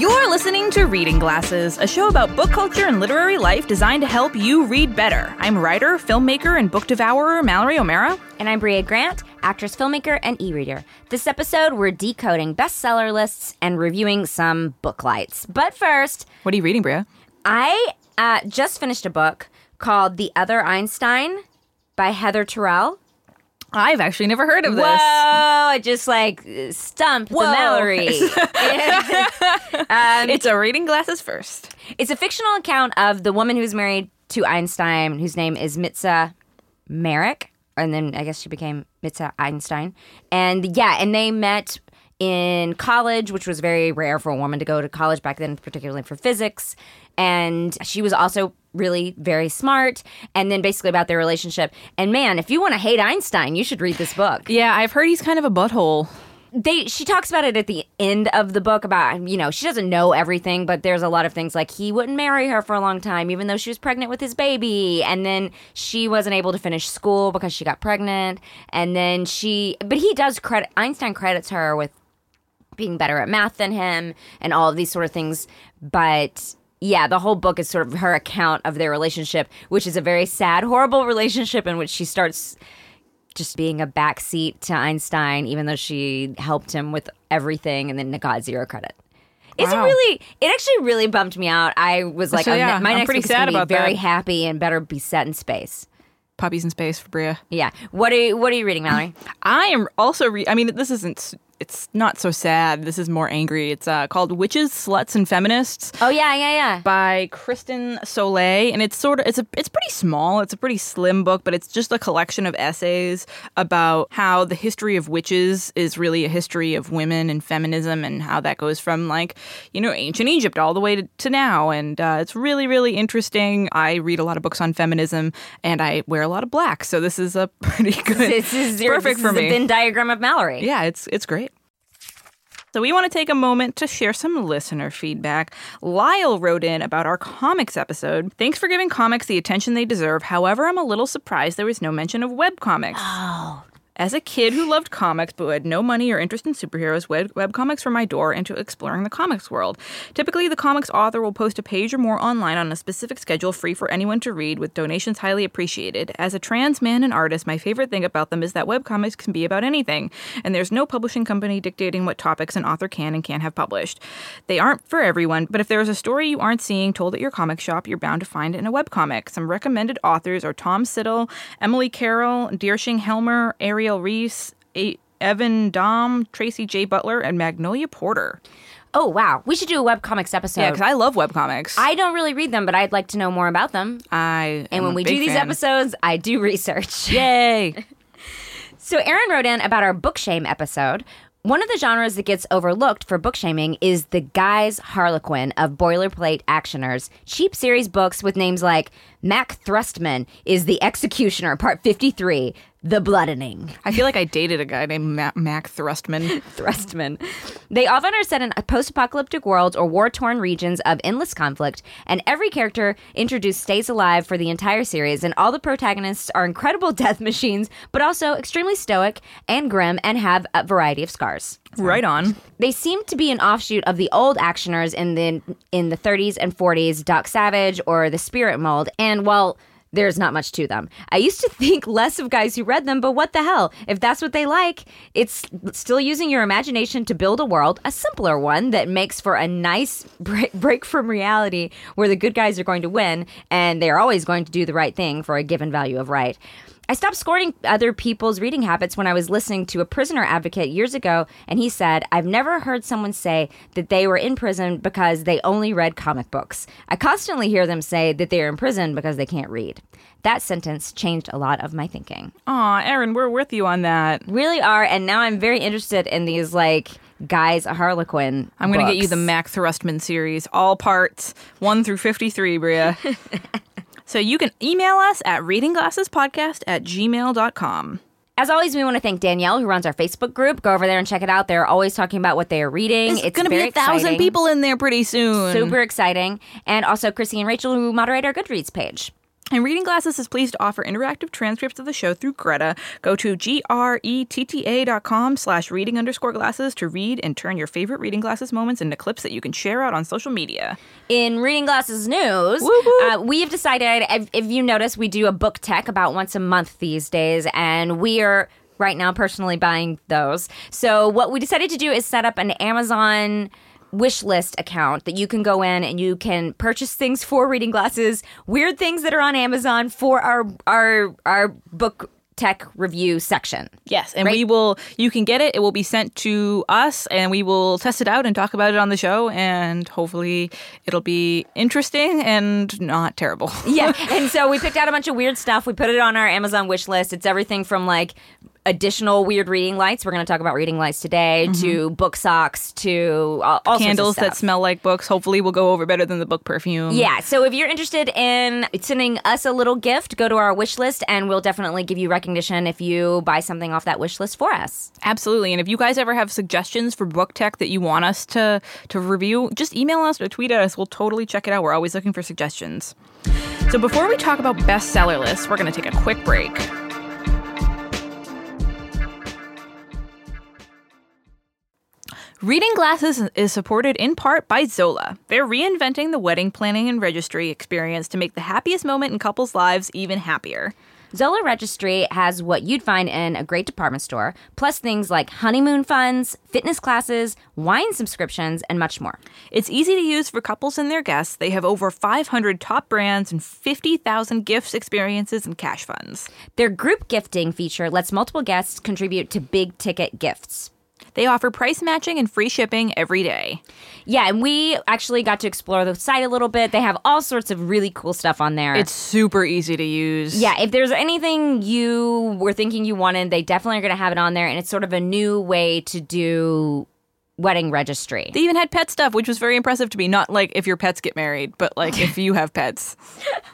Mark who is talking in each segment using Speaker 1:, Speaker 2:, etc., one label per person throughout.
Speaker 1: You're listening to Reading Glasses, a show about book culture and literary life designed to help you read better. I'm writer, filmmaker, and book devourer Mallory O'Mara.
Speaker 2: And I'm Brea Grant, actress, filmmaker, and e reader. This episode, we're decoding bestseller lists and reviewing some book lights. But first,
Speaker 1: What are you reading, Brea?
Speaker 2: I uh, just finished a book called The Other Einstein by Heather Terrell.
Speaker 1: I've actually never heard of this.
Speaker 2: Whoa!
Speaker 1: this.
Speaker 2: I just like stumped
Speaker 1: Whoa.
Speaker 2: the Mallory. um,
Speaker 1: It's a reading glasses first.
Speaker 2: It's a fictional account of the woman who's married to Einstein, whose name is Mitza Merrick, and then I guess she became Mitza Einstein. And yeah, and they met in college, which was very rare for a woman to go to college back then, particularly for physics. And she was also really very smart. And then basically about their relationship. And man, if you want to hate Einstein, you should read this book
Speaker 1: Yeah, I've heard he's kind of a butthole.
Speaker 2: they she talks about it at the end of the book about um, you know she doesn't know everything but there's a lot of things like he wouldn't marry her for a long time even though she was pregnant with his baby and then she wasn't able to finish school because she got pregnant and then she but he does credit Einstein credits her with being better at math than him and all of these sort of things but yeah, the whole book is sort of her account of their relationship, which is a very sad, horrible relationship in which she starts just being a backseat to Einstein, even though she helped him with everything and then got zero credit. It's
Speaker 1: Wow.
Speaker 2: really, it actually really bumped me out. I was like,
Speaker 1: So, yeah,
Speaker 2: my
Speaker 1: I'm
Speaker 2: next
Speaker 1: pretty sad about
Speaker 2: be very
Speaker 1: that.
Speaker 2: happy and better be set in space.
Speaker 1: Puppies in space for Brea.
Speaker 2: Yeah. What are you, what are you reading, Mallory?
Speaker 1: I am also. Re- I mean, this isn't. It's not so sad. This is more angry. It's uh, called "Witches, Sluts, and Feminists."
Speaker 2: oh yeah, yeah, yeah.
Speaker 1: by Kristen Sollee, and it's sort of it's a it's pretty small. It's a pretty slim book, but it's just a collection of essays about how the history of witches is really a history of women and feminism, and how that goes from like you know ancient Egypt all the way to, to now. And uh, it's really really interesting. I read a lot of books on feminism, and I wear a lot of black, so this is a pretty good.
Speaker 2: This is your,
Speaker 1: perfect
Speaker 2: this
Speaker 1: for
Speaker 2: is the
Speaker 1: me.
Speaker 2: Venn diagram of Mallory.
Speaker 1: Yeah, it's it's great. So we want to take a moment to share some listener feedback. Lyle wrote in about our comics episode. Thanks for giving comics the attention they deserve. However, I'm a little surprised there was no mention of webcomics.
Speaker 2: Oh.
Speaker 1: As a kid who loved comics but who had no money or interest in superheroes, web- comics were my door into exploring the comics world. Typically, the comics author will post a page or more online on a specific schedule free for anyone to read, with donations highly appreciated. As a trans man and artist, my favorite thing about them is that web comics can be about anything, and there's no publishing company dictating what topics an author can and can't have published. They aren't for everyone, but if there is a story you aren't seeing told at your comic shop, you're bound to find it in a webcomic. Some recommended authors are Tom Siddell, Emily Carroll, Der-shing Helmer, Ariel Ries, A- Evan Dahm, Tracy J. Butler, and Magnolia Porter.
Speaker 2: Oh wow, we should do a webcomics episode.
Speaker 1: Yeah, because I love webcomics.
Speaker 2: I don't really read them, but I'd like to know more about them.
Speaker 1: I
Speaker 2: And when we do these
Speaker 1: fan.
Speaker 2: episodes, I do research.
Speaker 1: Yay!
Speaker 2: So Aaron wrote in about our book shame episode. One of the genres that gets overlooked for book shaming is the guys harlequin of boilerplate actioners. Cheap series books with names like Mac Thrustman is the Executioner, Part 53, The Bloodening.
Speaker 1: I feel like I dated a guy named Ma- Mac Thrustman.
Speaker 2: Thrustman. They often are set in post apocalyptic worlds or war torn regions of endless conflict, and every character introduced stays alive for the entire series, and all the protagonists are incredible death machines, but also extremely stoic and grim and have a variety of scars.
Speaker 1: right on.
Speaker 2: They seem to be an offshoot of the old actioners in the in the 30s and 40s, Doc Savage or the Spirit mold. And while there's not much to them. I used to think less of guys who read them, but what the hell? If that's what they like, it's still using your imagination to build a world, a simpler one that makes for a nice break, from reality where the good guys are going to win and they're always going to do the right thing for a given value of right. I stopped scorning other people's reading habits when I was listening to a prisoner advocate years ago, and he said, I've never heard someone say that they were in prison because they only read comic books. I constantly hear them say that they are in prison because they can't read. That sentence changed a lot of my thinking.
Speaker 1: Aw, Aaron, we're with you on that.
Speaker 2: Really are, and now I'm very interested in these, like, guys a Harlequin.
Speaker 1: I'm going to get you the Mac Thrustman series, all parts, 1 through 53, Brea. so you can email us at readingglassespodcast at gmail.com.
Speaker 2: As always, we want to thank Danielle, who runs our Facebook group. Go over there and check it out. They're always talking about what they are reading.
Speaker 1: It's,
Speaker 2: it's
Speaker 1: going to be a thousand
Speaker 2: exciting.
Speaker 1: people in there pretty soon.
Speaker 2: Super exciting. And also Chrissy and Rachel, who moderate our Goodreads page.
Speaker 1: And Reading Glasses is pleased to offer interactive transcripts of the show through Gretta. Go to G-R-E-T-T-A dot com slash reading underscore glasses to read and turn your favorite reading glasses moments into clips that you can share out on social media.
Speaker 2: In Reading Glasses news, uh, we have decided, if, if you notice, we do a book tech about once a month these days, and we are right now personally buying those. So, what we decided to do is set up an Amazon wish list account that you can go in and you can purchase things for reading glasses, weird things that are on Amazon for our our our book tech review section.
Speaker 1: Yes, and
Speaker 2: Right.
Speaker 1: we will. You can get it. It will be sent to us, and we will test it out and talk about it on the show. And hopefully, it'll be interesting and not terrible.
Speaker 2: yeah. And so we picked out a bunch of weird stuff. We put it on our Amazon wish list. It's everything from like additional weird reading lights. We're going to talk about reading lights today mm-hmm. to book socks to uh, all, all of
Speaker 1: Candles that smell like books. Hopefully, we'll go over better than the book perfume.
Speaker 2: Yeah, so if you're interested in sending us a little gift, go to our wish list and we'll definitely give you recognition if you buy something off that wish list for us.
Speaker 1: Absolutely. And if you guys ever have suggestions for book tech that you want us to to review, just email us or tweet at us. We'll totally check it out. We're always looking for suggestions. So before we talk about bestseller lists, we're going to take a quick break. Reading Glasses is supported in part by Zola. They're reinventing the wedding planning and registry experience to make the happiest moment in couples' lives even happier.
Speaker 2: Zola Registry has what you'd find in a great department store, plus things like honeymoon funds, fitness classes, wine subscriptions, and much more.
Speaker 1: It's easy to use for couples and their guests. They have over 500 top brands and 50,000 gifts, experiences, and cash funds.
Speaker 2: Their group gifting feature lets multiple guests contribute to big ticket gifts.
Speaker 1: They offer price matching and free shipping every day.
Speaker 2: Yeah, and we actually got to explore the site a little bit. They have all sorts of really cool stuff on there.
Speaker 1: It's super easy to use.
Speaker 2: yeah, if there's anything you were thinking you wanted, they definitely are going to have it on there. And it's sort of a new way to do wedding registry.
Speaker 1: They even had pet stuff, which was very impressive to me. Not like if your pets get married, but like if you have pets.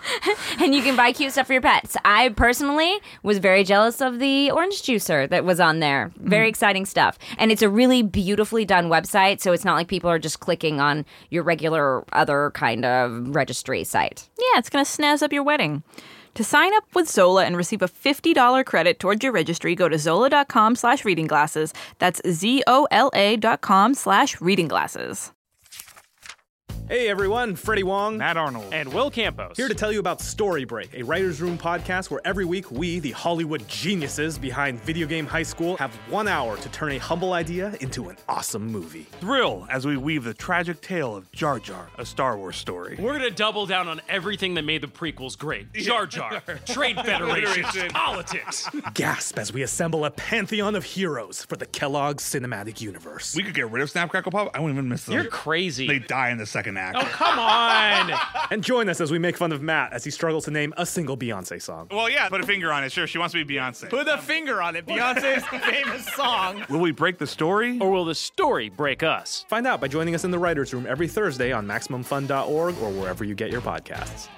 Speaker 2: and you can buy cute stuff for your pets. I personally was very jealous of the orange juicer that was on there. Very mm. exciting stuff. And it's a really beautifully done website, so it's not like people are just clicking on your regular other kind of registry site.
Speaker 1: Yeah, it's going to snazz up your wedding. To sign up with Zola and receive a $50 credit towards your registry, go to zola.com slash reading glasses. That's Z-O-L-A dot com slash reading glasses.
Speaker 3: Hey everyone, Freddie Wong.
Speaker 4: Matt Arnold.
Speaker 5: and Will Campos.
Speaker 3: Here to tell you about Story Break, a writer's room podcast where every week we, the Hollywood geniuses behind Video Game High School, have one hour to turn a humble idea into an awesome movie.
Speaker 4: Thrill as we weave the tragic tale of Jar Jar, a Star Wars story.
Speaker 5: We're gonna double down on everything that made the prequels great. Jar Jar, trade Federation, politics.
Speaker 3: Gasp as we assemble a pantheon of heroes for the Kellogg Cinematic Universe.
Speaker 6: We could get rid of Snap Crackle Pop. I wouldn't even miss them.
Speaker 5: You're crazy.
Speaker 6: They die in the second act.
Speaker 5: Oh come on!
Speaker 3: and join us as we make fun of Matt as he struggles to name a single Beyonce song.
Speaker 6: Well, yeah, put a finger on it. Sure, she wants to be Beyonce.
Speaker 7: Put a finger on it. Beyonce's famous song.
Speaker 6: Will we break the story?
Speaker 5: or will the story break us?
Speaker 3: Find out by joining us in the writer's room every Thursday on MaximumFun.org or wherever you get your podcasts.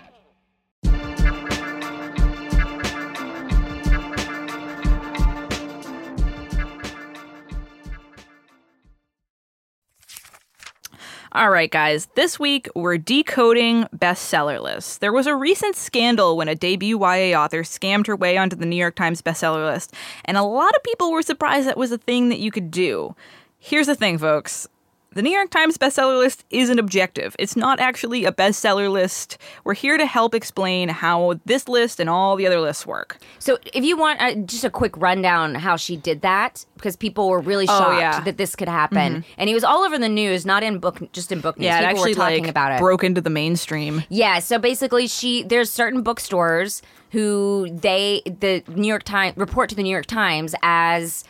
Speaker 1: All right, guys, this week we're decoding bestseller lists. There was a recent scandal when a debut YA author scammed her way onto the New York Times bestseller list, and a lot of people were surprised that was a thing that you could do. Here's the thing, folks. The New York Times bestseller list isn't objective. It's not actually a bestseller list. We're here to help explain how this list and all the other lists work.
Speaker 2: So, if you want uh, just a quick rundown how she did that, because people were really shocked
Speaker 1: Oh, yeah.
Speaker 2: that this could happen, and it was all over the news, not in book, just in book news.
Speaker 1: Yeah, it
Speaker 2: people
Speaker 1: actually
Speaker 2: were talking
Speaker 1: like
Speaker 2: about it.
Speaker 1: broke into the mainstream.
Speaker 2: Yeah, so basically she there's certain bookstores who they the New York Times report to the New York Times as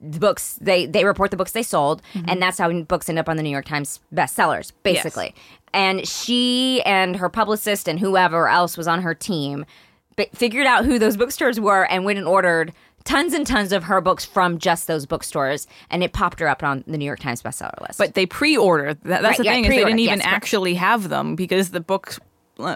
Speaker 2: the books they they report the books they sold and that's how books end up on the New York Times bestsellers basically. And she and her publicist and whoever else was on her team figured out who those bookstores were and went and ordered tons and tons of her books from just those bookstores and it popped her up on the New York Times bestseller list.
Speaker 1: But they pre-ordered. That, that's
Speaker 2: Right,
Speaker 1: the
Speaker 2: yeah,
Speaker 1: thing is they didn't even
Speaker 2: yes,
Speaker 1: actually have them because the book uh,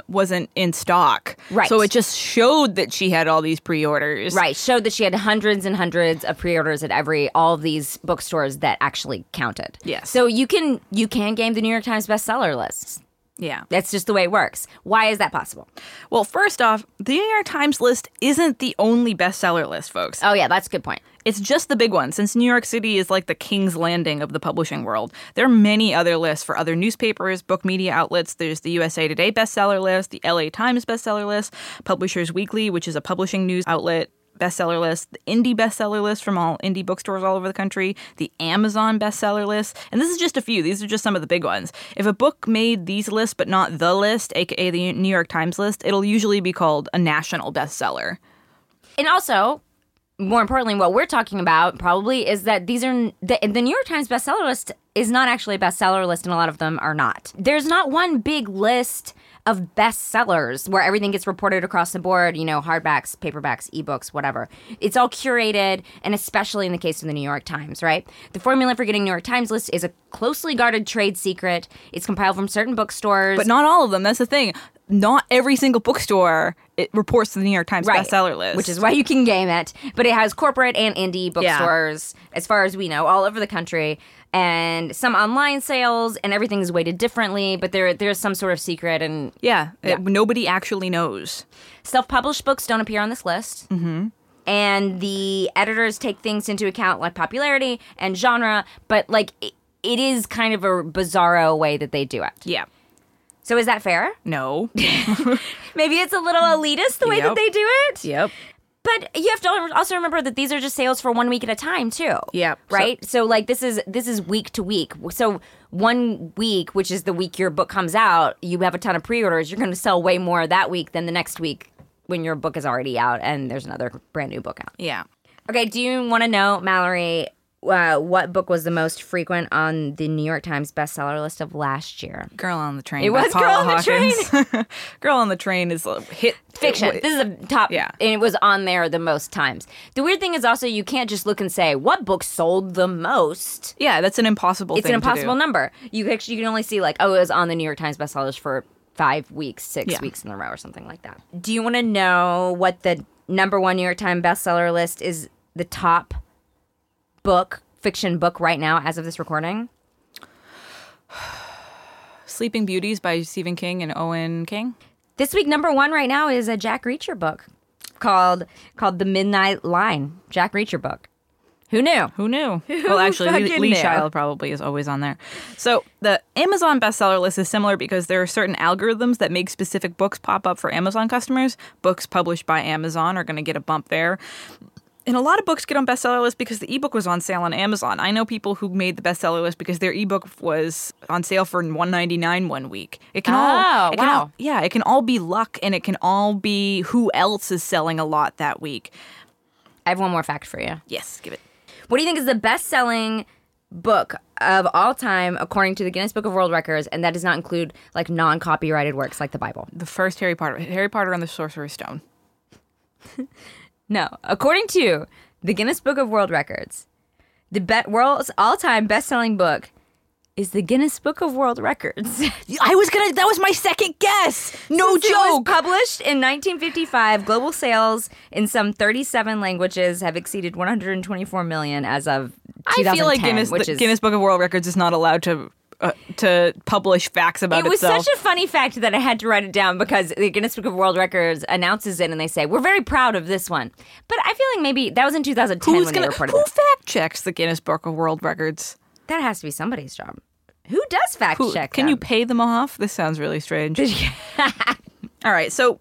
Speaker 1: wasn't in stock.
Speaker 2: Right.
Speaker 1: So it just showed that she had all these pre-orders.
Speaker 2: Right, showed that she had hundreds and hundreds of pre-orders at every all of these bookstores that actually counted.
Speaker 1: Yes.
Speaker 2: So you can you can game the New York Times bestseller lists.
Speaker 1: Yeah.
Speaker 2: That's just the way it works. Why is that possible?
Speaker 1: Well, first off, the New York Times list isn't the only bestseller list, folks.
Speaker 2: Oh, yeah, that's a good point.
Speaker 1: It's just the big one, since New York City is like the king's landing of the publishing world. There are many other lists for other newspapers, book media outlets. There's the USA Today bestseller list, the LA Times bestseller list, Publishers Weekly, which is a publishing news outlet bestseller list, the indie bestseller list from all indie bookstores all over the country, the Amazon bestseller list, and this is just a few. These are just some of the big ones. If a book made these lists but not the list, aka the New York Times list, it'll usually be called a national bestseller.
Speaker 2: And also, more importantly, what we're talking about probably is that these are the, the New York Times bestseller list is not actually a bestseller list, and a lot of them are not. There's not one big list of bestsellers where everything gets reported across the board, you know, hardbacks, paperbacks, ebooks, whatever. It's all curated, and especially in the case of the New York Times, right? The formula for getting New York Times list is a closely guarded trade secret. It's compiled from certain bookstores.
Speaker 1: But not all of them. That's the thing. Not every single bookstore it reports to the New York Times
Speaker 2: Right.
Speaker 1: bestseller list.
Speaker 2: Which is why you can game it. But it has corporate and indie
Speaker 1: Yeah.
Speaker 2: bookstores, as far as we know, all over the country. And some online sales, and everything is weighted differently, but there there's some sort of secret. And
Speaker 1: yeah, it- nobody actually knows.
Speaker 2: self published books don't appear on this list. Mm-hmm. And the editors take things into account like popularity and genre, but like it, it is kind of a bizarro way that they do it.
Speaker 1: Yeah.
Speaker 2: So is that fair?
Speaker 1: No.
Speaker 2: Maybe it's a little elitist the way that they do it?
Speaker 1: yep.
Speaker 2: But you have to also remember that these are just sales for one week at a time too.
Speaker 1: Yep. So-
Speaker 2: Right? So, like this is this is week to week. So one week, which is the week your book comes out, you have a ton of pre-orders. You're going to sell way more that week than the next week when your book is already out and there's another brand new book out.
Speaker 1: Yeah.
Speaker 2: Okay, do you want to know, Mallory, uh, what book was the most frequent on the New York Times bestseller list of last year?
Speaker 1: Girl on the Train.
Speaker 2: It was Girl on the
Speaker 1: Hawkins. Girl on the Train is a hit.
Speaker 2: fiction. This is a top,
Speaker 1: Yeah.
Speaker 2: and it was on there the most times. The weird thing is also you can't just look and say what book sold the most.
Speaker 1: Yeah, that's an impossible
Speaker 2: It's
Speaker 1: thing
Speaker 2: an
Speaker 1: to do.
Speaker 2: impossible number. You actually you can only see like oh it was on the New York Times bestsellers for five weeks, six
Speaker 1: Yeah.
Speaker 2: weeks in a row or something like that. Do you want to know what the number one New York Times bestseller list is? The top book fiction book right now as of this recording.
Speaker 1: Sleeping Beauties by Stephen King and Owen King.
Speaker 2: This week, number one right now is a Jack Reacher book called called The Midnight Line. Jack Reacher book. Who knew?
Speaker 1: Who knew? well, actually, Lee, Lee? Child probably is always on there. So the Amazon bestseller list is similar because there are certain algorithms that make specific books pop up for Amazon customers. Books published by Amazon are going to get a bump there. And a lot of books get on bestseller lists because the ebook was on sale on Amazon. I know people who made the bestseller list because their ebook was on sale for one ninety nine one week. It can
Speaker 2: Oh,
Speaker 1: all it can
Speaker 2: wow.
Speaker 1: all- yeah, it can all be luck and it can all be who else is selling a lot that week.
Speaker 2: I have one more fact for you.
Speaker 1: Yes, give it.
Speaker 2: What do you think is the best selling book of all time according to the Guinness Book of World Records? And that does not include like non copyrighted works like the Bible.
Speaker 1: The first Harry Potter, Harry Potter and the Sorcerer's Stone.
Speaker 2: No. According to the Guinness Book of World Records, the be- world's all time best selling book is the Guinness Book of World Records.
Speaker 1: I was gonna. That was my second guess. No
Speaker 2: Since It was
Speaker 1: joke.
Speaker 2: published in 1955. Global sales in some 37 languages have exceeded 124 million as of
Speaker 1: I feel like Guinness,
Speaker 2: which
Speaker 1: the
Speaker 2: is
Speaker 1: Guinness Book of World Records is not allowed to uh, to publish facts about
Speaker 2: It It was
Speaker 1: itself.
Speaker 2: such a funny fact that I had to write it down because the Guinness Book of World Records announces it and they say, We're very proud of this one. But I feel like maybe that was in 2010
Speaker 1: Who's
Speaker 2: when
Speaker 1: gonna
Speaker 2: they reported
Speaker 1: who fact checks the Guinness Book of World Records?
Speaker 2: That has to be somebody's job. Who does fact
Speaker 1: Who,
Speaker 2: check?
Speaker 1: can you pay them off? This sounds really strange. all right, so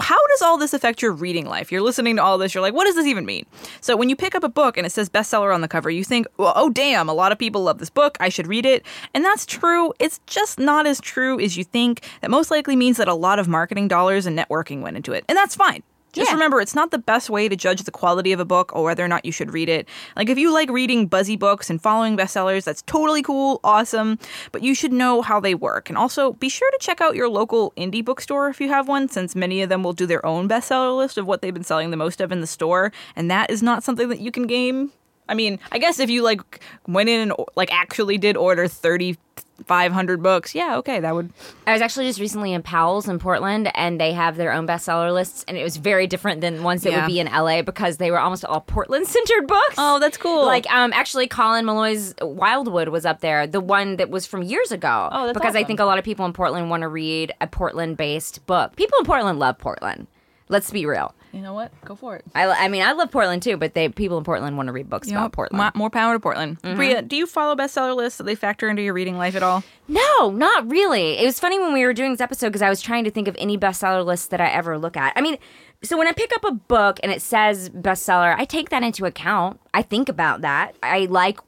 Speaker 1: how does all this affect your reading life? You're listening to all this, you're like, what does this even mean? So when you pick up a book and it says bestseller on the cover, you think, well, oh damn, a lot of people love this book, I should read it. And that's true. It's just not as true as you think. That most likely means that a lot of marketing dollars and networking went into it. And that's fine. Just
Speaker 2: Yeah.
Speaker 1: remember, it's not the best way to judge the quality of a book or whether or not you should read it. Like, if you like reading buzzy books and following bestsellers, that's totally cool, awesome, but you should know how they work. And also, be sure to check out your local indie bookstore if you have one, since many of them will do their own bestseller list of what they've been selling the most of in the store, and that is not something that you can game. I mean, I guess if you like went in and like actually did order 30 500 books. Yeah, okay, that would.
Speaker 2: I was actually just recently in Powell's in Portland, and they have their own bestseller lists, and it was very different than ones that
Speaker 1: Yeah.
Speaker 2: would be in LA because they were almost all Portland centered books.
Speaker 1: Oh, that's cool.
Speaker 2: Like, um, actually, Colin Meloy's Wildwood was up there, the one that was from years ago.
Speaker 1: Oh, that's
Speaker 2: because I think a lot of people in Portland want to read a Portland based book. People in Portland love Portland. Let's be real.
Speaker 1: You know what? Go for it.
Speaker 2: I, I mean, I love Portland too, but they people in Portland want to read books about Portland.
Speaker 1: mo- more power to Portland. Mm-hmm. Brea, do you follow bestseller lists? Do they factor into your reading life at all?
Speaker 2: No, not really. It was funny when we were doing this episode because I was trying to think of any bestseller lists that I ever look at. I mean, so when I pick up a book and it says bestseller, I take that into account. I think about that. I like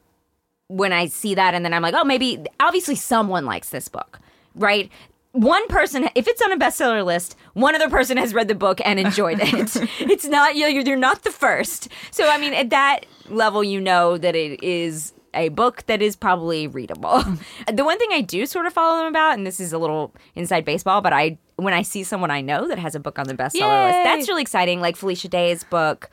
Speaker 2: when I see that and then I'm like, oh, maybe, obviously, someone likes this book, right? One person, if it's on a bestseller list, one other person has read the book and enjoyed it. it's not you. You're not the first. So I mean, at that level, you know that it is a book that is probably readable. the one thing I do sort of follow them about, and this is a little inside baseball, but I when I see someone I know that has a book on the bestseller list, that's really exciting. Like Felicia Day's book.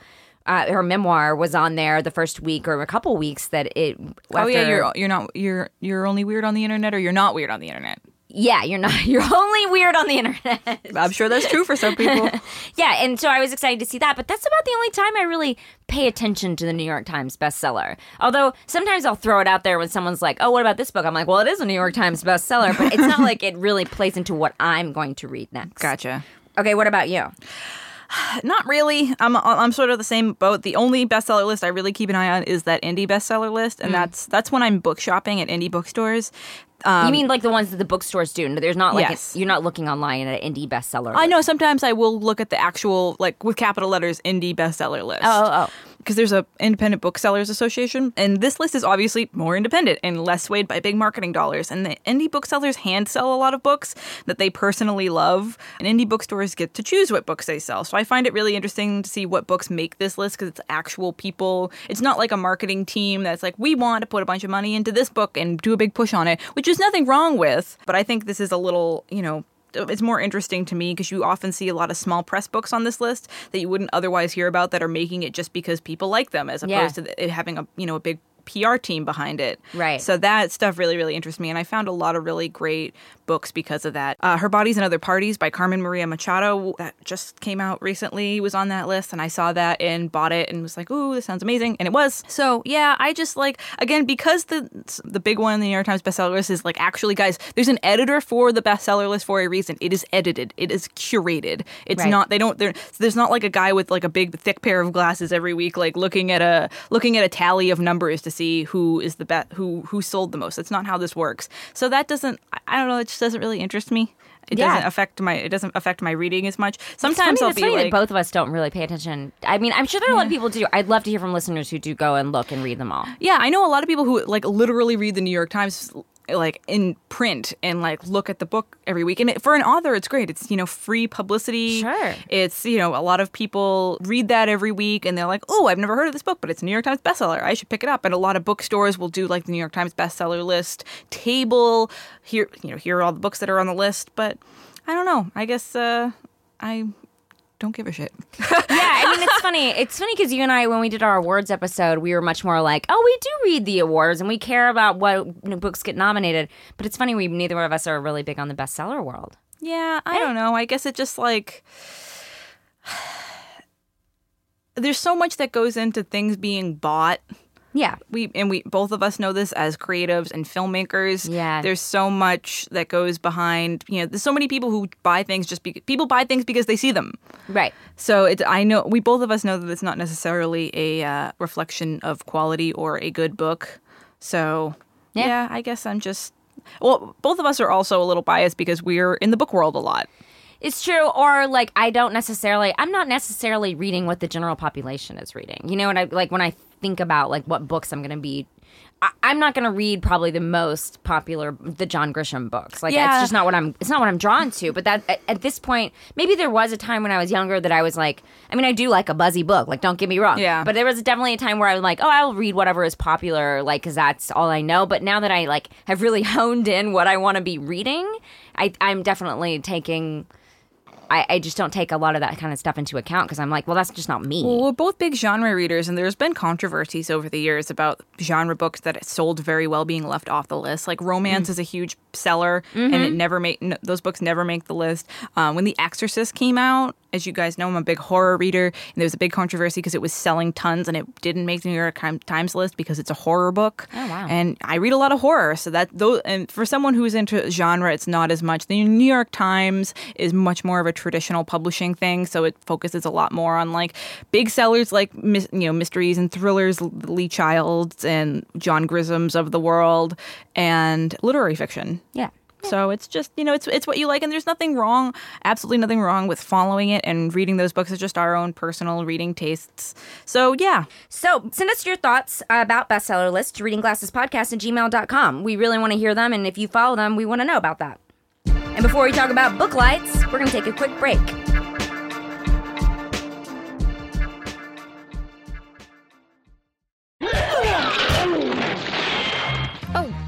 Speaker 2: Uh, her memoir was on there the first week or a couple weeks that it.
Speaker 1: Oh yeah, you're you're not you're you're only weird on the internet, or you're not weird on the internet.
Speaker 2: Yeah, you're not. You're only weird on the internet.
Speaker 1: I'm sure that's true for some people.
Speaker 2: Yeah, and so I was excited to see that, but that's about the only time I really pay attention to the New York Times bestseller. Although sometimes I'll throw it out there when someone's like, "Oh, what about this book?" I'm like, "Well, it is a New York Times bestseller, but it's not like it really plays into what I'm going to read next."
Speaker 1: gotcha.
Speaker 2: Okay, what about you?
Speaker 1: Not really. I'm I'm sort of the same boat. The only bestseller list I really keep an eye on is that indie bestseller list, and mm. that's that's when I'm book shopping at indie bookstores.
Speaker 2: You mean like the ones that the bookstores do? There's not like
Speaker 1: Um, Yes.
Speaker 2: you're not looking online at an indie bestseller.
Speaker 1: I
Speaker 2: list.
Speaker 1: know sometimes I will look at the actual like with capital letters indie bestseller list.
Speaker 2: Oh, oh, oh.
Speaker 1: Because there's a independent booksellers association, and this list is obviously more independent and less swayed by big marketing dollars. And the indie booksellers hand sell a lot of books that they personally love, and indie bookstores get to choose what books they sell. So I find it really interesting to see what books make this list because it's actual people. It's not like a marketing team that's like we want to put a bunch of money into this book and do a big push on it, which is nothing wrong with. But I think this is a little, you know, it's more interesting to me because you often see a lot of small press books on this list that you wouldn't otherwise hear about that are making it just because people like them as
Speaker 2: Yeah.
Speaker 1: opposed to it having a you know a big PR team behind it.
Speaker 2: Right.
Speaker 1: So that stuff really, really interests me. And I found a lot of really great books because of that. Uh, Her Bodies and Other Parties by Carmen Maria Machado, that just came out recently, was on that list. And I saw that and bought it and was like, ooh, this sounds amazing. And it was. So yeah, I just like, again, because the the big one in the New York Times bestseller list is like, actually, guys, there's an editor for the bestseller list for a reason. It is edited, it is curated. It's
Speaker 2: Right.
Speaker 1: not, they don't, there- there's not like a guy with like a big, thick pair of glasses every week, like looking at a, looking at a tally of numbers to see who is the best, who, who sold the most. That's not how this works. So that doesn't, I- don't know, it just doesn't really interest me. It
Speaker 2: Yeah.
Speaker 1: doesn't affect my, it doesn't affect my reading as much.
Speaker 2: It's
Speaker 1: Sometimes
Speaker 2: funny,
Speaker 1: I'll
Speaker 2: it's
Speaker 1: be
Speaker 2: funny
Speaker 1: like,
Speaker 2: that both of us don't really pay attention. I mean, I'm sure there are a lot of people do. I'd love to hear from listeners who do go and look and read them all.
Speaker 1: Yeah, I know a lot of people who like literally read the New York Times like in print and like look at the book every week. And it, for an author, it's great. It's you know free publicity.
Speaker 2: Sure.
Speaker 1: It's you know a lot of people read that every week and they're like, oh, I've never heard of this book, but it's a New York Times bestseller. I should pick it up. And a lot of bookstores will do like the New York Times bestseller list table. Here, you know, here are all the books that are on the list. But I don't know. I guess uh, I don't give a shit.
Speaker 2: yeah, I mean, it's funny. It's funny because you and I, when we did our awards episode, we were much more like, oh, we do read the awards and we care about what books get nominated. But it's funny, we neither of us are really big on the bestseller world.
Speaker 1: Yeah, I eh? don't know. I guess it just like there's so much that goes into things being bought.
Speaker 2: Yeah.
Speaker 1: We and we both of us know this as creatives and filmmakers.
Speaker 2: Yeah.
Speaker 1: There's so much that goes behind, you know, there's so many people who buy things just because people buy things because they see them.
Speaker 2: Right.
Speaker 1: So it, I know we both of us know that it's not necessarily a uh, reflection of quality or a good book. So
Speaker 2: Yeah.
Speaker 1: yeah, I guess I'm just well, both of us are also a little biased because we're in the book world a lot.
Speaker 2: It's true. Or like, I don't necessarily, I'm not necessarily reading what the general population is reading. You know what I like when I think about like what books I'm going to be. I, I'm not going to read probably the most popular, the John Grisham books. Like,
Speaker 1: Yeah.
Speaker 2: it's just not what I'm. It's not what I'm drawn to. But that at, at this point, maybe there was a time when I was younger that I was like, I mean, I do like a buzzy book. Like, don't get me wrong.
Speaker 1: Yeah.
Speaker 2: But there was definitely a time where I was like, oh, I'll read whatever is popular, like, because that's all I know. But now that I like have really honed in what I want to be reading, I, I'm definitely taking I, I just don't take a lot of that kind of stuff into account because I'm like, well, that's just not me.
Speaker 1: Well, we're both big genre readers, and there's been controversies over the years about genre books that sold very well being left off the list. Like romance is a huge seller, and it never make n- those books never make the list. Um, when The Exorcist came out, as you guys know, I'm a big horror reader, and there was a big controversy because it was selling tons, and it didn't make the New York Times list because it's a horror book.
Speaker 2: Oh, wow.
Speaker 1: And I read a lot of horror, so that those and for someone who's into genre, it's not as much. The New York Times is much more of a traditional publishing thing, so it focuses a lot more on like big sellers like mis- you know mysteries and thrillers, Lee Childs and John Grisham's of the world, and literary fiction.
Speaker 2: yeah.
Speaker 1: So it's just you know it's it's what you like, and there's nothing wrong, absolutely nothing wrong with following it and reading those books. It's just our own personal reading tastes. So yeah,
Speaker 2: So send us your thoughts about bestseller lists, reading glasses podcast at gmail.com. We really want to hear them, and if you follow them, we want to know about that. And before we talk about book lights, we're going to take a quick break.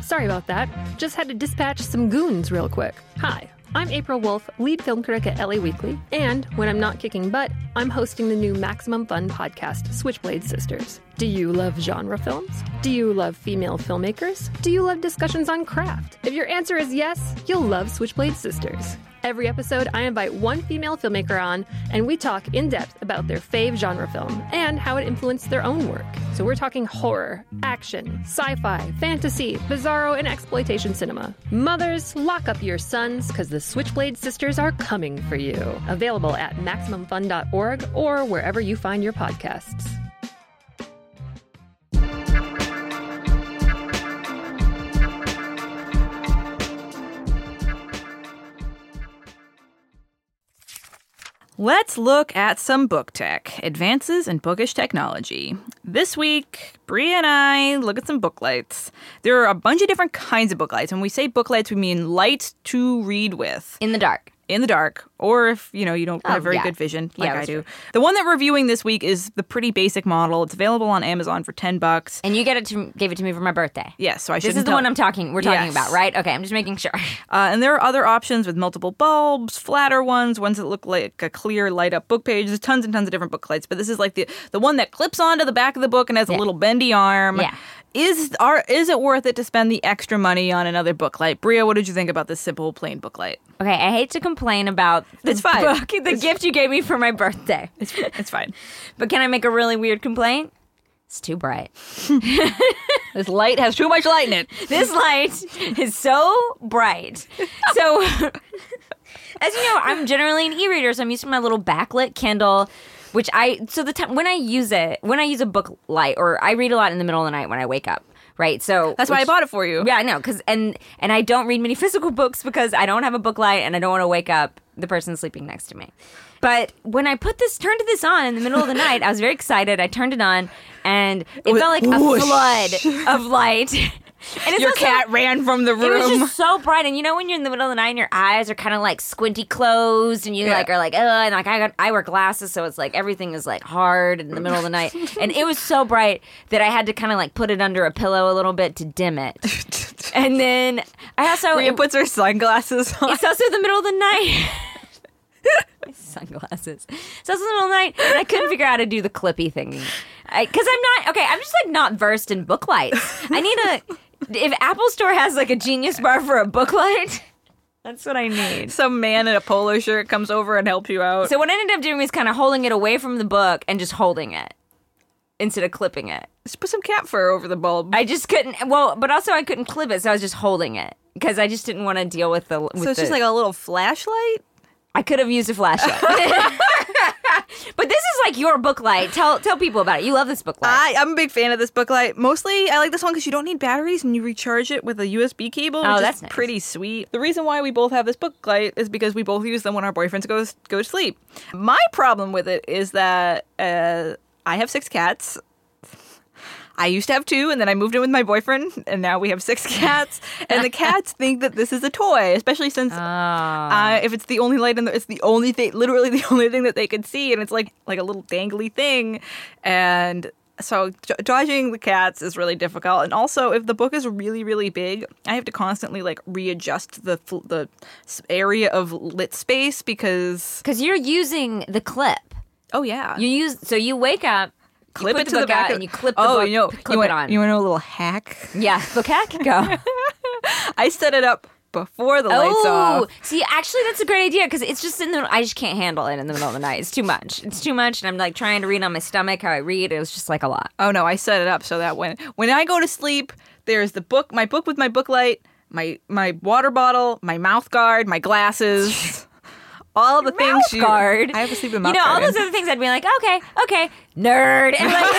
Speaker 8: Sorry about that. Just had to dispatch some goons real quick. Hi, I'm April Wolfe, lead film critic at LA Weekly, and when I'm not kicking butt, I'm hosting the new Maximum Fun podcast, Switchblade Sisters. Do you love genre films? Do you love female filmmakers? Do you love discussions on craft? If your answer is yes, you'll love Switchblade Sisters. Every episode, I invite one female filmmaker on, and we talk in depth about their fave genre film and how it influenced their own work. So we're talking horror, action, sci fi, fantasy, bizarro, and exploitation cinema. Mothers, lock up your sons because the Switchblade Sisters are coming for you. Available at MaximumFun.org or wherever you find your podcasts.
Speaker 1: Let's look at some book tech, advances in bookish technology. This week, Brea and I look at some book lights. There are a bunch of different kinds of book lights. When we say book lights, we mean lights to read with
Speaker 2: In the dark.
Speaker 1: In the dark, or if you know you don't
Speaker 2: Oh,
Speaker 1: have very
Speaker 2: yeah.
Speaker 1: good vision like
Speaker 2: Yeah,
Speaker 1: I do.
Speaker 2: true.
Speaker 1: The one that we're reviewing this week is the pretty basic model. It's available on Amazon for ten bucks.
Speaker 2: And you get it to, gave it to me for my birthday.
Speaker 1: Yes, so I
Speaker 2: This
Speaker 1: shouldn't
Speaker 2: is the one I'm talking. We're talking
Speaker 1: Yes.
Speaker 2: about, right? Okay, I'm just making sure.
Speaker 1: Uh, and there are other options with multiple bulbs, flatter ones, ones that look like a clear light up book page. There's tons and tons of different book lights, but this is like the the one that clips onto the back of the book and has a little bendy arm.
Speaker 2: Yeah.
Speaker 1: Is are is it worth it to spend the extra money on another book light? Brea, what did you think about this simple plain book light?
Speaker 2: Okay, I hate to complain about the
Speaker 1: It's fine.
Speaker 2: book, the gift you gave me for my birthday.
Speaker 1: It's it's fine.
Speaker 2: But can I make a really weird complaint? It's too bright.
Speaker 1: This light has too much light in it.
Speaker 2: This light is so bright. So, as you know, I'm generally an e-reader, so I'm used to my little backlit Kindle, which I so the time when I use it, when I use a book light, or I read a lot in the middle of the night when I wake up, right? So
Speaker 1: That's why I bought it for you.
Speaker 2: Yeah, I know, cause and and I don't read many physical books because I don't have a book light and I don't want to wake up the person sleeping next to me. But when I put this, turned this on in the middle of the night, I was very excited. I turned it on, and it felt like a flood of light. And it's
Speaker 1: Your
Speaker 2: also-
Speaker 1: cat ran from the room.
Speaker 2: It was just so bright, and you know when you're in the middle of the night and your eyes are kind of like squinty closed, and you
Speaker 1: Yeah.
Speaker 2: like are like, oh, and like I got I wear glasses, so it's like everything is like hard in the middle of the night, and it was so bright that I had to kind of like put it under a pillow a little bit to dim it, and then I also
Speaker 1: Brea puts her sunglasses on.
Speaker 2: it's also the middle of the night. Sunglasses. So it's the middle of the night, and I couldn't figure out how to do the clippy thingy. Because I'm not okay. I'm just like not versed in book lights. I need a. If Apple Store has like a Genius Bar for a book light, that's what I need.
Speaker 1: Some man in a polo shirt comes over and helps you out.
Speaker 2: So what I ended up doing was kind of holding it away from the book and just holding it instead of clipping it.
Speaker 1: Just put some cat fur over the bulb.
Speaker 2: I just couldn't. Well, but also I couldn't clip it, so I was just holding it because I just didn't want to deal with the. With
Speaker 1: so it's
Speaker 2: the-
Speaker 1: just like a little flashlight.
Speaker 2: I could have used a flashlight. but this is like your book light. Tell tell people about it. You love this book light.
Speaker 1: I, I'm a big fan of this book light. Mostly, I like this one because you don't need batteries and you recharge it with a USB cable.
Speaker 2: Oh,
Speaker 1: which
Speaker 2: that's
Speaker 1: is
Speaker 2: nice.
Speaker 1: pretty sweet. The reason why we both have this book light is because we both use them when our boyfriends go go to sleep. My problem with it is that uh, I have six cats. I used to have two, and then I moved in with my boyfriend, and now we have six cats. and the cats think that this is a toy, especially since uh, if it's the only light in the, it's the only thing, literally the only thing that they could see, and it's like like a little dangly thing, and so dodging the cats is really difficult, and also if the book is really really big, I have to constantly like readjust the the area of lit space because
Speaker 2: Because you're using the clip.
Speaker 1: oh yeah,
Speaker 2: You use so you wake up,
Speaker 1: clip it to the back
Speaker 2: out,
Speaker 1: of,
Speaker 2: and you clip the
Speaker 1: oh
Speaker 2: book,
Speaker 1: you know
Speaker 2: clip
Speaker 1: you want,
Speaker 2: it on.
Speaker 1: You want to know a little hack?
Speaker 2: yeah, book hack, go.
Speaker 1: I set it up before the lights
Speaker 2: oh,
Speaker 1: off.
Speaker 2: see, actually, that's a great idea because it's just in the. I just can't handle it in the middle of the night. It's too much. It's too much, and I'm like trying to read on my stomach how I read. It was just like a lot.
Speaker 1: Oh no, I set it up so that when when I go to sleep, there's the book, my book with my book light, my my water bottle, my mouth guard, my glasses, all the things
Speaker 2: Mouth
Speaker 1: you
Speaker 2: guard.
Speaker 1: I have to sleep in
Speaker 2: You know, all those other things. I'd be like, okay, okay, nerd. And like,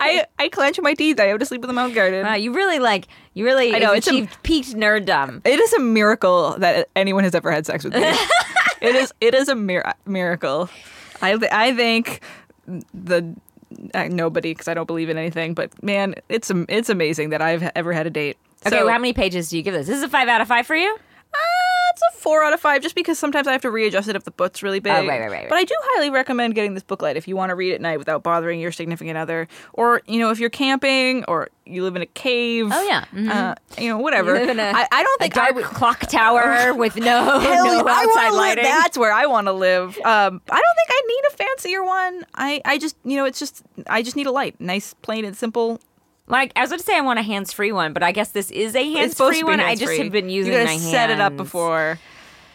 Speaker 1: I I clench my teeth. I have to sleep with a mouth guard.
Speaker 2: wow, you really like, you really
Speaker 1: I know, it's a-
Speaker 2: achieved peaked nerddom.
Speaker 1: It is a miracle that anyone has ever had sex with me. it is it is a mir- miracle. I I think the uh, nobody because I don't believe in anything. But man, it's it's amazing that I've ever had a date.
Speaker 2: Okay,
Speaker 1: So-
Speaker 2: well, how many pages do you give this? This is a five out of five for you.
Speaker 1: Uh, it's a four out of five, just because sometimes I have to readjust it if the book's really big.
Speaker 2: Oh, right, right, right,
Speaker 1: But I do highly recommend getting this booklet if you want to read at night without bothering your significant other, or you know, if you're camping or you live in a cave.
Speaker 2: Oh, yeah. Mhm.
Speaker 1: uh, you know, whatever.
Speaker 2: You a-
Speaker 1: I, I don't think I would.
Speaker 2: clock tower with no,
Speaker 1: Hell,
Speaker 2: no outside
Speaker 1: wanna live-
Speaker 2: lighting.
Speaker 1: That's where I want to live. Um, I don't think I need a fancier one. I, I just, you know, it's just, I just need a light, nice, plain and simple.
Speaker 2: Like I was going to say, I want a hands-free one, but I guess this is a hands-free one. I just have been using
Speaker 1: You
Speaker 2: my
Speaker 1: gotta
Speaker 2: hands.
Speaker 1: set it up before.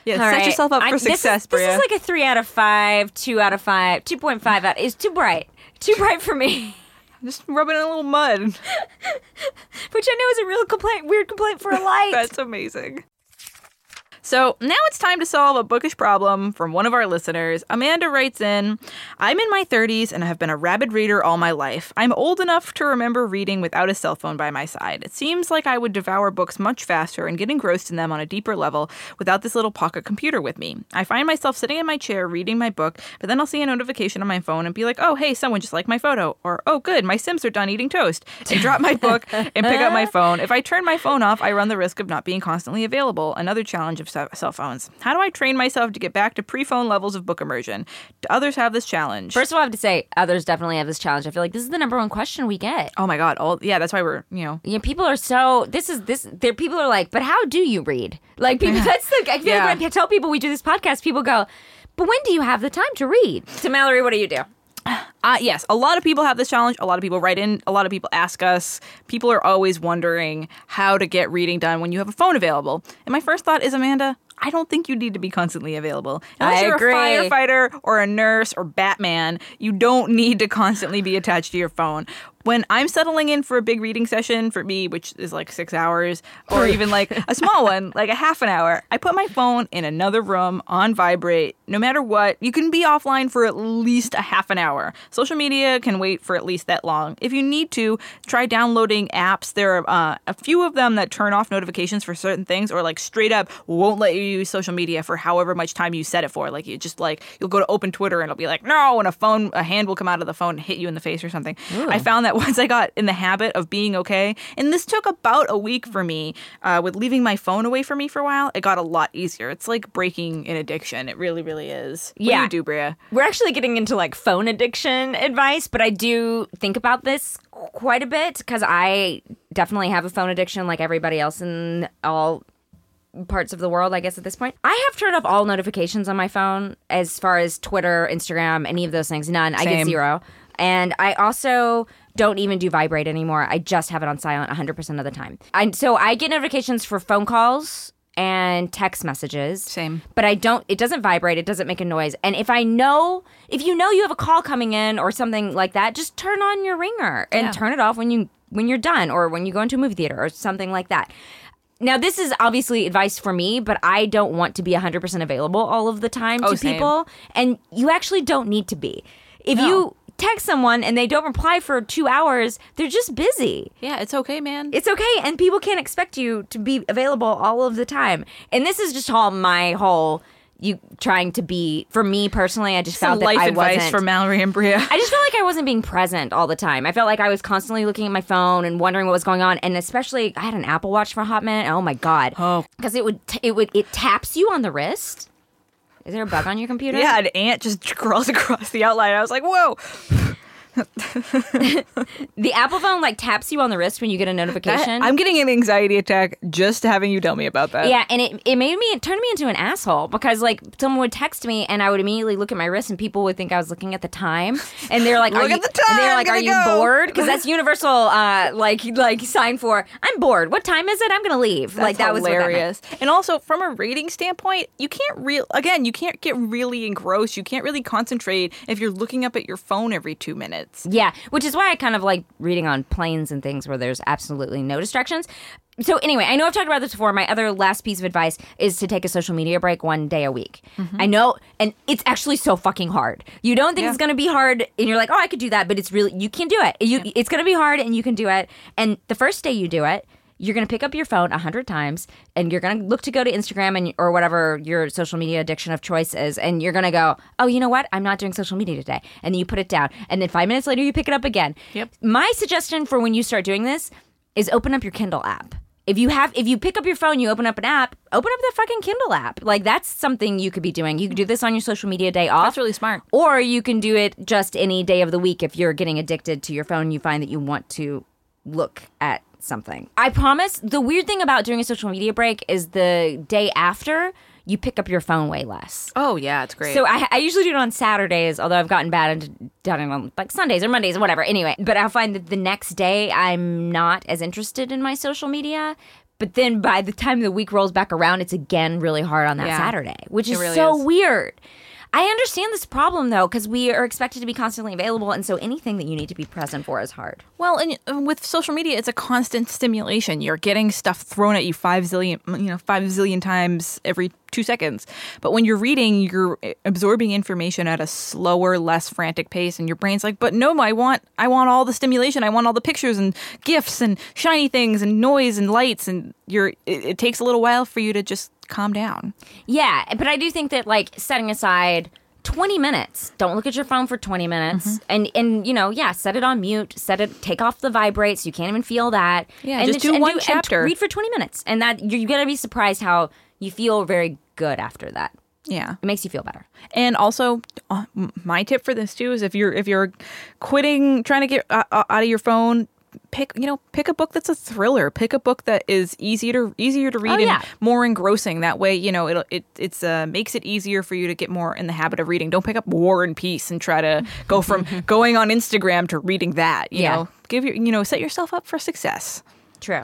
Speaker 1: Yeah,
Speaker 2: All
Speaker 1: set
Speaker 2: right.
Speaker 1: yourself up for
Speaker 2: I'm-
Speaker 1: success,
Speaker 2: this is,
Speaker 1: Brea.
Speaker 2: This is like a three out of five, two out of five, two point five out. It's too bright, too bright for me.
Speaker 1: I'm just rubbing in a little mud.
Speaker 2: Which I know is a real complaint, weird complaint for a light.
Speaker 1: That's amazing. So now it's time to solve a bookish problem from one of our listeners. Amanda writes in I'm in my 30s and I have been a rabid reader all my life. I'm old enough to remember reading without a cell phone by my side. It seems like I would devour books much faster and get engrossed in them on a deeper level without this little pocket computer with me. I find myself sitting in my chair reading my book, but then I'll see a notification on my phone and be like, oh, hey, someone just liked my photo. Or, oh, good, my Sims are done eating toast. And drop my book and pick up my phone. If I turn my phone off, I run the risk of not being constantly available. Another challenge of cell phones. How do I train myself to get back to pre phone levels of book immersion? Do others have this challenge?
Speaker 2: First of all, I have to say, others definitely have this challenge. I feel like this is the number one question we get.
Speaker 1: oh my God. All, yeah, that's why we're, you know.
Speaker 2: Know, people are so. This is this. There, people are like, but how do you read? Like, people. That's the. I feel
Speaker 1: Yeah.
Speaker 2: like when I tell people we do this podcast, people go, but when do you have the time to read? So, Mallory, what do you do?
Speaker 1: Uh, yes, a lot of people have this challenge. A lot of people write in. A lot of people ask us. People are always wondering how to get reading done when you have a phone available. And my first thought is, Amanda, I don't think you need to be constantly available. Unless
Speaker 2: I
Speaker 1: you're
Speaker 2: agree.
Speaker 1: a firefighter or a nurse or Batman, you don't need to constantly be attached to your phone. When I'm settling in for a big reading session for me, which is like six hours, or even like a small one, like a half an hour, I put my phone in another room on vibrate. No matter what, you can be offline for at least a half an hour. Social media can wait for at least that long. If you need to, try downloading apps. There are uh, a few of them that turn off notifications for certain things, or like straight up won't let you use social media for however much time you set it for. Like you just like you'll go to open Twitter and it'll be like no, and a phone, a hand will come out of the phone and hit you in the face or something. I found that once I got in the habit of being okay, and this took about a week for me uh, with leaving my phone away from me for a while. It got a lot easier. It's like breaking an addiction. It really, really is. What
Speaker 2: Yeah.
Speaker 1: do you do, Brea?
Speaker 2: We're actually getting into like phone addiction advice, but I do think about this quite a bit because I definitely have a phone addiction like everybody else in all parts of the world, I guess, at this point. I have turned off all notifications on my phone as far as Twitter, Instagram, any of those things. None. I get
Speaker 1: Same.
Speaker 2: zero. And I also don't even do vibrate anymore. I just have it on silent 100% of the time. And so I get notifications for phone calls and text messages.
Speaker 1: Same.
Speaker 2: But I don't it doesn't vibrate, it doesn't make a noise. And if I know if you know you have a call coming in or something like that, just turn on your ringer and
Speaker 1: Yeah.
Speaker 2: turn it off when you when you're done or when you go into a movie theater or something like that. Now, this is obviously advice for me, but I don't want to be 100% available all of the time
Speaker 1: Oh,
Speaker 2: to
Speaker 1: same.
Speaker 2: people. And you actually don't need to be. If
Speaker 1: No.
Speaker 2: you text someone and they don't reply for two hours, they're just busy.
Speaker 1: Yeah, it's okay, man.
Speaker 2: It's okay, and people can't expect you to be available all of the time. And this is just all my whole you trying to be. For me personally, I just
Speaker 1: Some
Speaker 2: felt that
Speaker 1: life
Speaker 2: I
Speaker 1: advice
Speaker 2: wasn't.
Speaker 1: for Mallory and Brea.
Speaker 2: I just felt like I wasn't being present all the time. I felt like I was constantly looking at my phone and wondering what was going on. And especially, I had an Apple Watch for a hot minute. Oh my god!
Speaker 1: Oh.
Speaker 2: because it would it would it taps you on the wrist. Is there a bug on your computer?
Speaker 1: yeah, an ant just crawls across the outline. I was like, whoa.
Speaker 2: The Apple phone like taps you on the wrist when you get a
Speaker 1: That-
Speaker 2: notification.
Speaker 1: I'm getting an anxiety attack just having you tell me about that.
Speaker 2: yeah, and it, it made me it turned me into an asshole because like someone would text me and I would immediately look at my wrist and people would think I was looking at the time and they're like,
Speaker 1: Look
Speaker 2: "Are you?"
Speaker 1: the
Speaker 2: and they're like, "Are you
Speaker 1: go."
Speaker 2: bored?" Because that's universal, uh, like like sign for I'm bored. What time is it? I'm gonna leave.
Speaker 1: That's
Speaker 2: like that was that meant.
Speaker 1: hilarious. and also from a rating standpoint, you can't real again, you can't get really engrossed. You can't really concentrate if you're looking up at your phone every two minutes.
Speaker 2: Yeah, which is why I kind of like reading on planes and things where there's absolutely no distractions. So anyway, I know I've talked about this before. My other last piece of advice is to take a social media break one day a week. Mm-hmm. I know, and it's actually so fucking hard. You don't think
Speaker 1: Yeah.
Speaker 2: it's going to be hard, and you're like, oh, I could do that, but it's really you can do it. You, it's going to be hard, and you can do it. And the first day you do it. You're gonna pick up your phone a hundred times, and you're gonna look to go to Instagram and or whatever your social media addiction of choice is, and you're gonna go, oh, you know what? I'm not doing social media today, and then you put it down, and then five minutes later you pick it up again.
Speaker 1: Yep.
Speaker 2: My suggestion for when you start doing this is open up your Kindle app. If you have, if you pick up your phone, you open up an app, open up the fucking Kindle app. Like that's something you could be doing. You could do this on your social media day off.
Speaker 1: That's really smart.
Speaker 2: Or you can do it just any day of the week if you're getting addicted to your phone. You find that you want to look at something. I promise. The weird thing about doing a social media break is the day after you pick up your phone way less.
Speaker 1: Oh yeah, it's great.
Speaker 2: So I, I usually do it on Saturdays, although I've gotten bad and done it on like Sundays or Mondays or whatever. Anyway, but I'll find that the next day I'm not as interested in my social media. But then by the time the week rolls back around, it's again really hard on that
Speaker 1: Yeah.
Speaker 2: Saturday, which
Speaker 1: It
Speaker 2: is
Speaker 1: really
Speaker 2: so
Speaker 1: is.
Speaker 2: weird. I understand this problem though, because we are expected to be constantly available, and so anything that you need to be present for is hard.
Speaker 1: Well, and uh, with social media, it's a constant stimulation. You're getting stuff thrown at you five zillion, you know, five zillion times every two seconds. But when you're reading, you're uh, absorbing information at a slower, less frantic pace, and your brain's like, "But no, I want, I want all the stimulation. I want all the pictures and gifts and shiny things and noise and lights." And you're, it, it takes a little while for you to just calm down.
Speaker 2: Yeah, but I do think that like setting aside 20 minutes. Don't look at your phone for 20 minutes.
Speaker 1: Mm-hmm.
Speaker 2: And and you know, yeah, set it on mute, set it take off the vibrate so you can't even feel that.
Speaker 1: Yeah,
Speaker 2: and
Speaker 1: just do one
Speaker 2: and
Speaker 1: chapter.
Speaker 2: read for 20 minutes. And that you're going to be surprised how you feel very good after that.
Speaker 1: Yeah.
Speaker 2: It makes you feel better.
Speaker 1: And also, uh, my tip for this too is if you're if you're quitting, trying to get uh, uh, out of your phone, pick you know pick a book that's a thriller. Pick a book that is easier to easier to read
Speaker 2: Oh,
Speaker 1: and more engrossing. That way, you know it it it's uh, makes it easier for you to get more in the habit of reading. Don't pick up War and Peace and try to go from going on Instagram to reading that. You
Speaker 2: Yeah.
Speaker 1: know, give your you know set yourself up for success.
Speaker 2: True.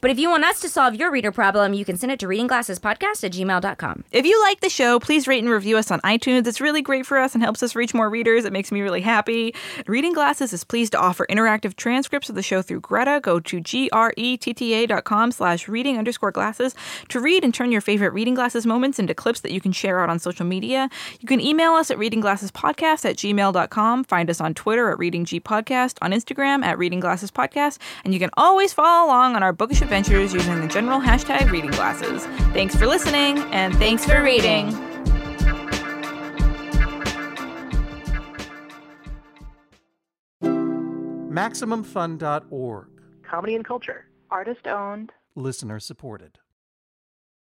Speaker 2: But if you want us to solve your reader problem, you can send it to readingglassespodcast at gmail.com.
Speaker 1: If you like the show, please rate and review us on iTunes. It's really great for us and helps us reach more readers. It makes me really happy. Reading Glasses is pleased to offer interactive transcripts of the show through Gretta. Go to gretta.com slash reading underscore glasses to read and turn your favorite Reading Glasses moments into clips that you can share out on social media. You can email us at readingglassespodcast at gmail.com. Find us on Twitter at Reading G Podcast, on Instagram at Reading Glasses Podcast, and you can always follow along on our bookish adventures using the general hashtag Reading Glasses. Thanks for listening, and thanks, for reading.
Speaker 9: MaximumFun.org.
Speaker 10: Comedy and culture. Artist owned.
Speaker 9: Listener supported.